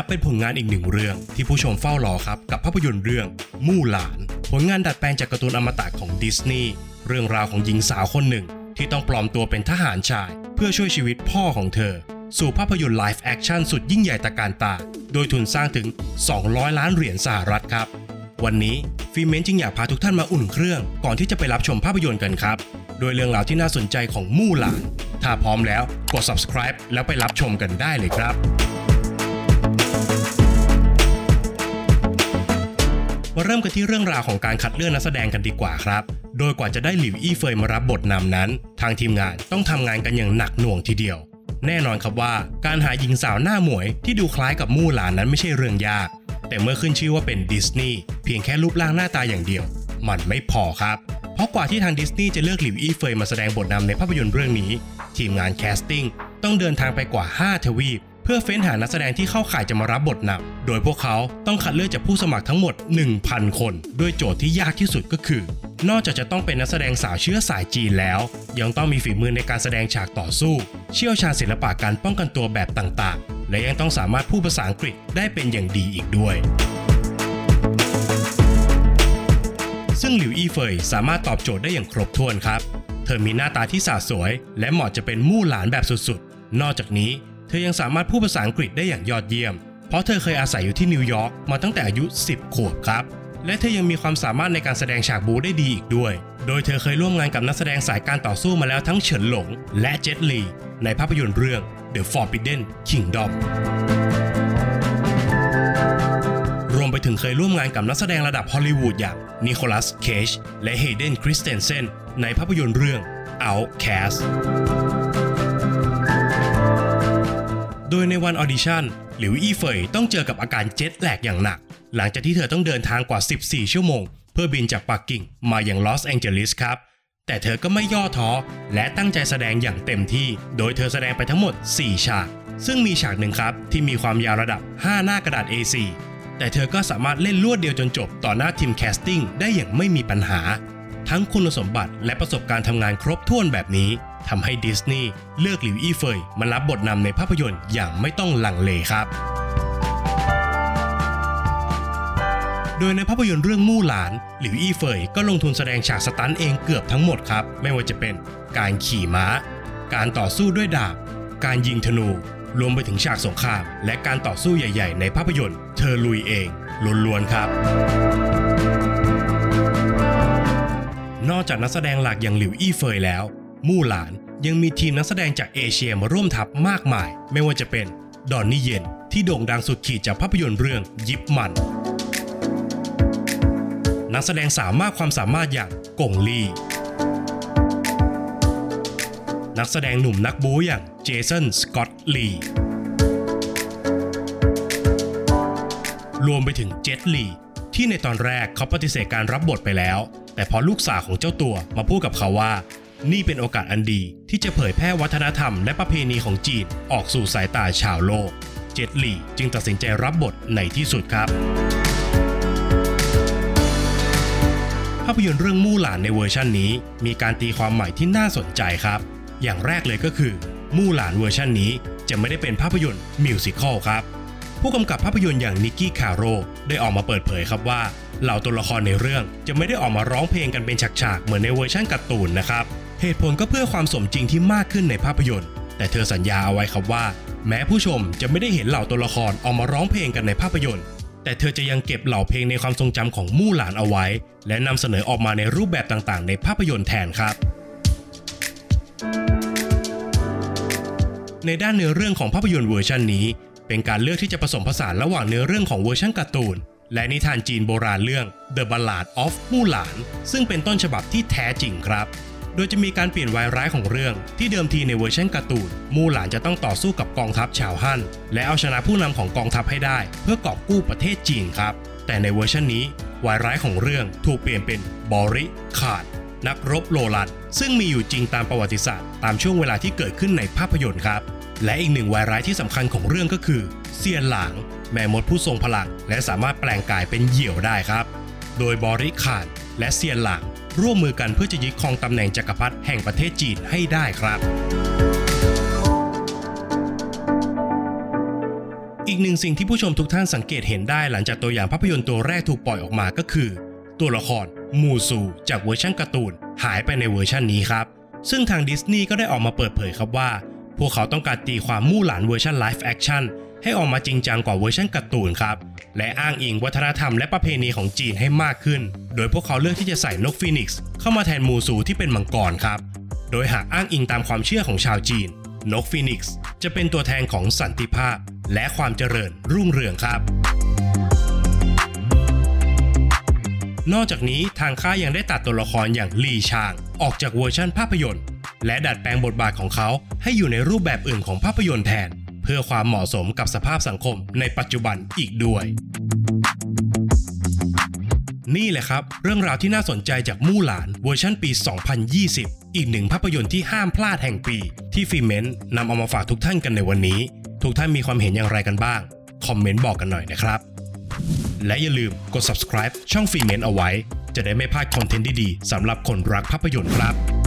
นับเป็นผลงานอีกหนึ่งเรื่องที่ผู้ชมเฝ้ารอครับกับภาพยนตร์เรื่องมู่หลาน ผลงานดัดแปลงจากการ์ตูนอมตะของดิสนีย์เรื่องราวของหญิงสาวคนหนึ่ง ที่ต้องปลอมตัวเป็นทหารชาย เพื่อช่วยชีวิตพ่อของเธอ สู่ภาพยนตร์ live action สุดยิ่งใหญ่ตระการตา ด้วยทุนสร้างถึง 200 ล้านเหรียญสหรัฐครับ วันนี้ฟิเมนจึงอยากพาทุกท่านมาอุ่นเครื่องก่อนที่จะไปรับชมภาพยนตร์กันครับ โดยเรื่องราวที่น่าสนใจของมู่หลาน ถ้าพร้อมแล้วกด subscribe แล้วไปรับชมกันได้เลยครับ ริ่มกันที่เรื่องราวของการคัดเลือกนักแสดงกันดีกว่าครับ โดยกว่าจะได้หลิวอี้เฟยมารับบทนำนั้น ทางทีมงานต้องทำงานกันอย่างหนักหน่วงทีเดียว แน่นอนครับว่าการหาหญิงสาวหน้าหมวยที่ดูคล้ายกับมู่หลานนั้นไม่ใช่เรื่องยาก แต่เมื่อขึ้นชื่อว่าเป็นดิสนีย์เพียงแค่รูปร่างหน้าตาอย่างเดียว มันไม่พอครับ เพราะกว่าที่ทางดิสนีย์จะเลือกหลิวอี้เฟยมาแสดงบทนำในภาพยนตร์เรื่องนี้ ทีมงาน casting ต้องเดินทางไปกว่า 5 ทวีป เพื่อเฟ้นหานักแสดงที่เข้าข่ายจะมารับบทนำโดยพวกเขาต้องคัดเลือกจากผู้สมัครทั้งหมด 1,000 คน ด้วยโจทย์ที่ยากที่สุดก็คือ นอกจากจะต้องเป็นนักแสดงสาวเชื้อสายจีนแล้ว ยังต้องมีฝีมือในการแสดงฉากต่อสู้ เชี่ยวชาญศิลปะการป้องกันตัวแบบต่างๆ และยังต้องสามารถพูดภาษาอังกฤษได้เป็นอย่างดีอีกด้วยซึ่งหลิวอี้เฟยสามารถตอบโจทย์ได้อย่างครบถ้วนครับ เธอมีหน้าตาที่สะสวย และเหมาะจะเป็นมู่หลานแบบสุดๆ นอกจากนี้ เธอยังสามารถพูดภาษาอังกฤษได้อย่างยอดเยี่ยม เพราะเธอเคยอาศัยอยู่ที่นิวยอร์กมาตั้งแต่อายุ 10 ขวบครับ และเธอยังมีความสามารถในการแสดงฉากบู๊ได้ดีอีกด้วย โดยเธอเคยร่วมงานกับนักแสดงสายการต่อสู้มาแล้วทั้งเฉินหลง และเจ็ตลีในภาพยนตร์เรื่อง The Forbidden Kingdom รวมไปถึงเคยร่วมงานกับนักแสดงระดับฮอลลีวูดอย่างนิโคลัส เคจและเฮเดน คริสเตนเซนในภาพยนตร์เรื่อง Outcast โดยในวัน audition หลิวอี้เฟยต้องเจอกับอาการ jet lag อย่างหนัก หลังจากที่เธอต้องเดินทางกว่า 14 ชั่วโมง เพื่อบินจากปักกิ่งมาอย่างลอสแองเจลิสครับ แต่เธอก็ไม่ย่อท้อ และตั้งใจแสดงอย่างเต็มที่ โดยเธอแสดงไปทั้งหมด 4 ฉาก ซึ่งมีฉากหนึ่งครับ ที่มีความยาวระดับ 5 หน้ากระดาษ A4 แต่เธอก็สามารถเล่นรวดเดียวจนจบต่อหน้าทีม casting ได้อย่างไม่มีปัญหา ทั้งคุณสมบัติและประสบการณ์ทำงานครบถ้วนแบบนี้ทำให้ดิสนีย์เลือกหลิวอี้เฟยมารับบทนำในภาพยนตร์อย่างไม่ต้องลังเลครับ โดยในภาพยนตร์เรื่องมู่หลาน หลิวอี้เฟยก็ลงทุนแสดงฉาก stunt เองเกือบทั้งหมดครับ ไม่ว่าจะเป็นการขี่ม้า การต่อสู้ด้วยดาบ การยิงธนู รวมไปถึงฉากสงคราม และการต่อสู้ใหญ่ ๆ ในภาพยนตร์ เธอลุยเองล้วนๆครับ อกจากนักแสดงหลักอย่างหลิวอี้เฟยแล้ว มู่หลานยังมีทีมนักแสดงจากเอเชียมาร่วมทัพมากมาย ไม่ว่าจะเป็นดอนนี่เย็นที่โด่งดังสุดขีดจากภาพยนตร์เรื่องยิปมัน นักแสดงสาวมากความสามารถอย่างกงลี่ นักแสดงหนุ่มนักบู๊อย่างเจสันสกอตลีรวมไปถึงเจตลีที่ในตอนแรกเขาปฏิเสธการรับบทไปแล้ว แต่พอลูกสาวของเจ้าตัวมาพูดกับเขาว่า นี่เป็นโอกาสอันดีที่จะเผยแพร่วัฒนธรรมและประเพณีของจีนออกสู่สายตาชาวโลก เจ็ตลี่จึงตัดสินใจรับบทในที่สุดครับ ภาพยนตร์เรื่องมู่หลานในเวอร์ชันนี้ มีการตีความใหม่ที่น่าสนใจครับ อย่างแรกเลยก็คือมู่หลานเวอร์ชันนี้จะไม่ได้เป็นภาพยนตร์ musical ครับ ผู้กำกับภาพยนตร์อย่างนิกกี้คาโรได้ออกมาเปิดเผยครับว่าเหล่าตัวละครในเรื่องจะไม่ได้ออกมาร้องเพลงกันเป็นฉากๆ เหมือนในเวอร์ชันการ์ตูนนะครับ เหตุผลก็เพื่อความสมจริงที่มากขึ้นในภาพยนตร์ แต่เธอสัญญาเอาไว้ครับว่า แม้ผู้ชมจะไม่ได้เห็นเหล่าตัวละครออกมาร้องเพลงกันในภาพยนตร์ แต่เธอจะยังเก็บเหล่าเพลงในความทรงจำของมู่หลานเอาไว้ และนำเสนอออกมาในรูปแบบต่างๆ ในภาพยนตร์แทนครับในด้านเนื้อเรื่องของภาพยนตร์เวอร์ชันนี้ เป็นการเลือกที่จะผสมผสานระหว่างเนื้อเรื่องของเวอร์ชันการ์ตูน และนิทานจีนโบราณเรื่อง The Ballad of มู่หลานซึ่งเป็นต้นฉบับที่แท้จริงครับ โดยจะมีการเปลี่ยนวายร้ายของเรื่อง ที่เดิมทีในเวอร์ชันการ์ตูนมู่หลานจะต้องต่อสู้กับกองทัพชาวฮั่นและเอาชนะผู้นำของกองทัพให้ได้ เพื่อกอบกู้ประเทศจีนครับ แต่ในเวอร์ชันนี้วายร้ายของเรื่องถูกเปลี่ยนเป็นบอริขาด นักรบโลลันซึ่งมีอยู่จริงตามประวัติศาสตร์ ตามช่วงเวลาที่เกิดขึ้นในภาพยนตร์ครับ และอีกหนึ่งวายร้ายที่สำคัญของเรื่องก็คือเซียนหลาง แม่มดผู้ทรงพลัง และสามารถแปลงกายเป็นเหยี่ยวได้ครับ โดยบอริขานและเซียนหลาง ร่วมมือกันเพื่อจะยึดครองตำแหน่งจักรพรรดิแห่งประเทศจีนให้ได้ครับ อีกหนึ่งสิ่งที่ผู้ชมทุกท่านสังเกตเห็นได้หลังจากตัวอย่างภาพยนตร์ตัวแรกถูกปล่อยออกมาก็คือ ตัวละครมูซูจากเวอร์ชันการ์ตูนหายไปในเวอร์ชันนี้ครับซึ่งทางดิสนีย์ก็ได้ออกมาเปิดเผยครับว่า พวกเขาต้องการตีความมู่หลานเวอร์ชัน live action ให้ออกมาจริงจังกว่าเวอร์ชันการ์ตูนครับ และอ้างอิงวัฒนธรรมและประเพณีของจีนให้มากขึ้น โดยพวกเขาเลือกที่จะใส่นกฟีนิกซ์เข้ามาแทนมูซูที่เป็นมังกรครับ โดยหากอ้างอิงตามความเชื่อของชาวจีน นกฟีนิกซ์จะเป็นตัวแทนของสันติภาพ และความเจริญรุ่งเรืองครับ นอกจากนี้ทางค่ายยังได้ตัดตัวละครอย่างลีชาง ออกจากเวอร์ชันภาพยนตร์ และดัดแปลงบทบาทของเขาให้อยู่ในรูปแบบอื่นของภาพยนตร์แทน เพื่อความเหมาะสมกับสภาพสังคมในปัจจุบันอีกด้วย นี่แหละครับ เรื่องราวที่น่าสนใจจากมู่หลานเวอร์ชันปี 2020 อีกหนึ่งภาพยนตร์ที่ห้ามพลาดแห่งปี ที่ฟิเมนต์นำเอามาฝากทุกท่านกันในวันนี้ ทุกท่านมีความเห็นอย่างไรกันบ้าง คอมเมนต์บอกกันหน่อยนะครับ และอย่าลืมกด subscribe ช่องฟิเมนต์เอาไว้ จะได้ไม่พลาดคอนเทนต์ดีๆสำหรับคนรักภาพยนตร์ครับ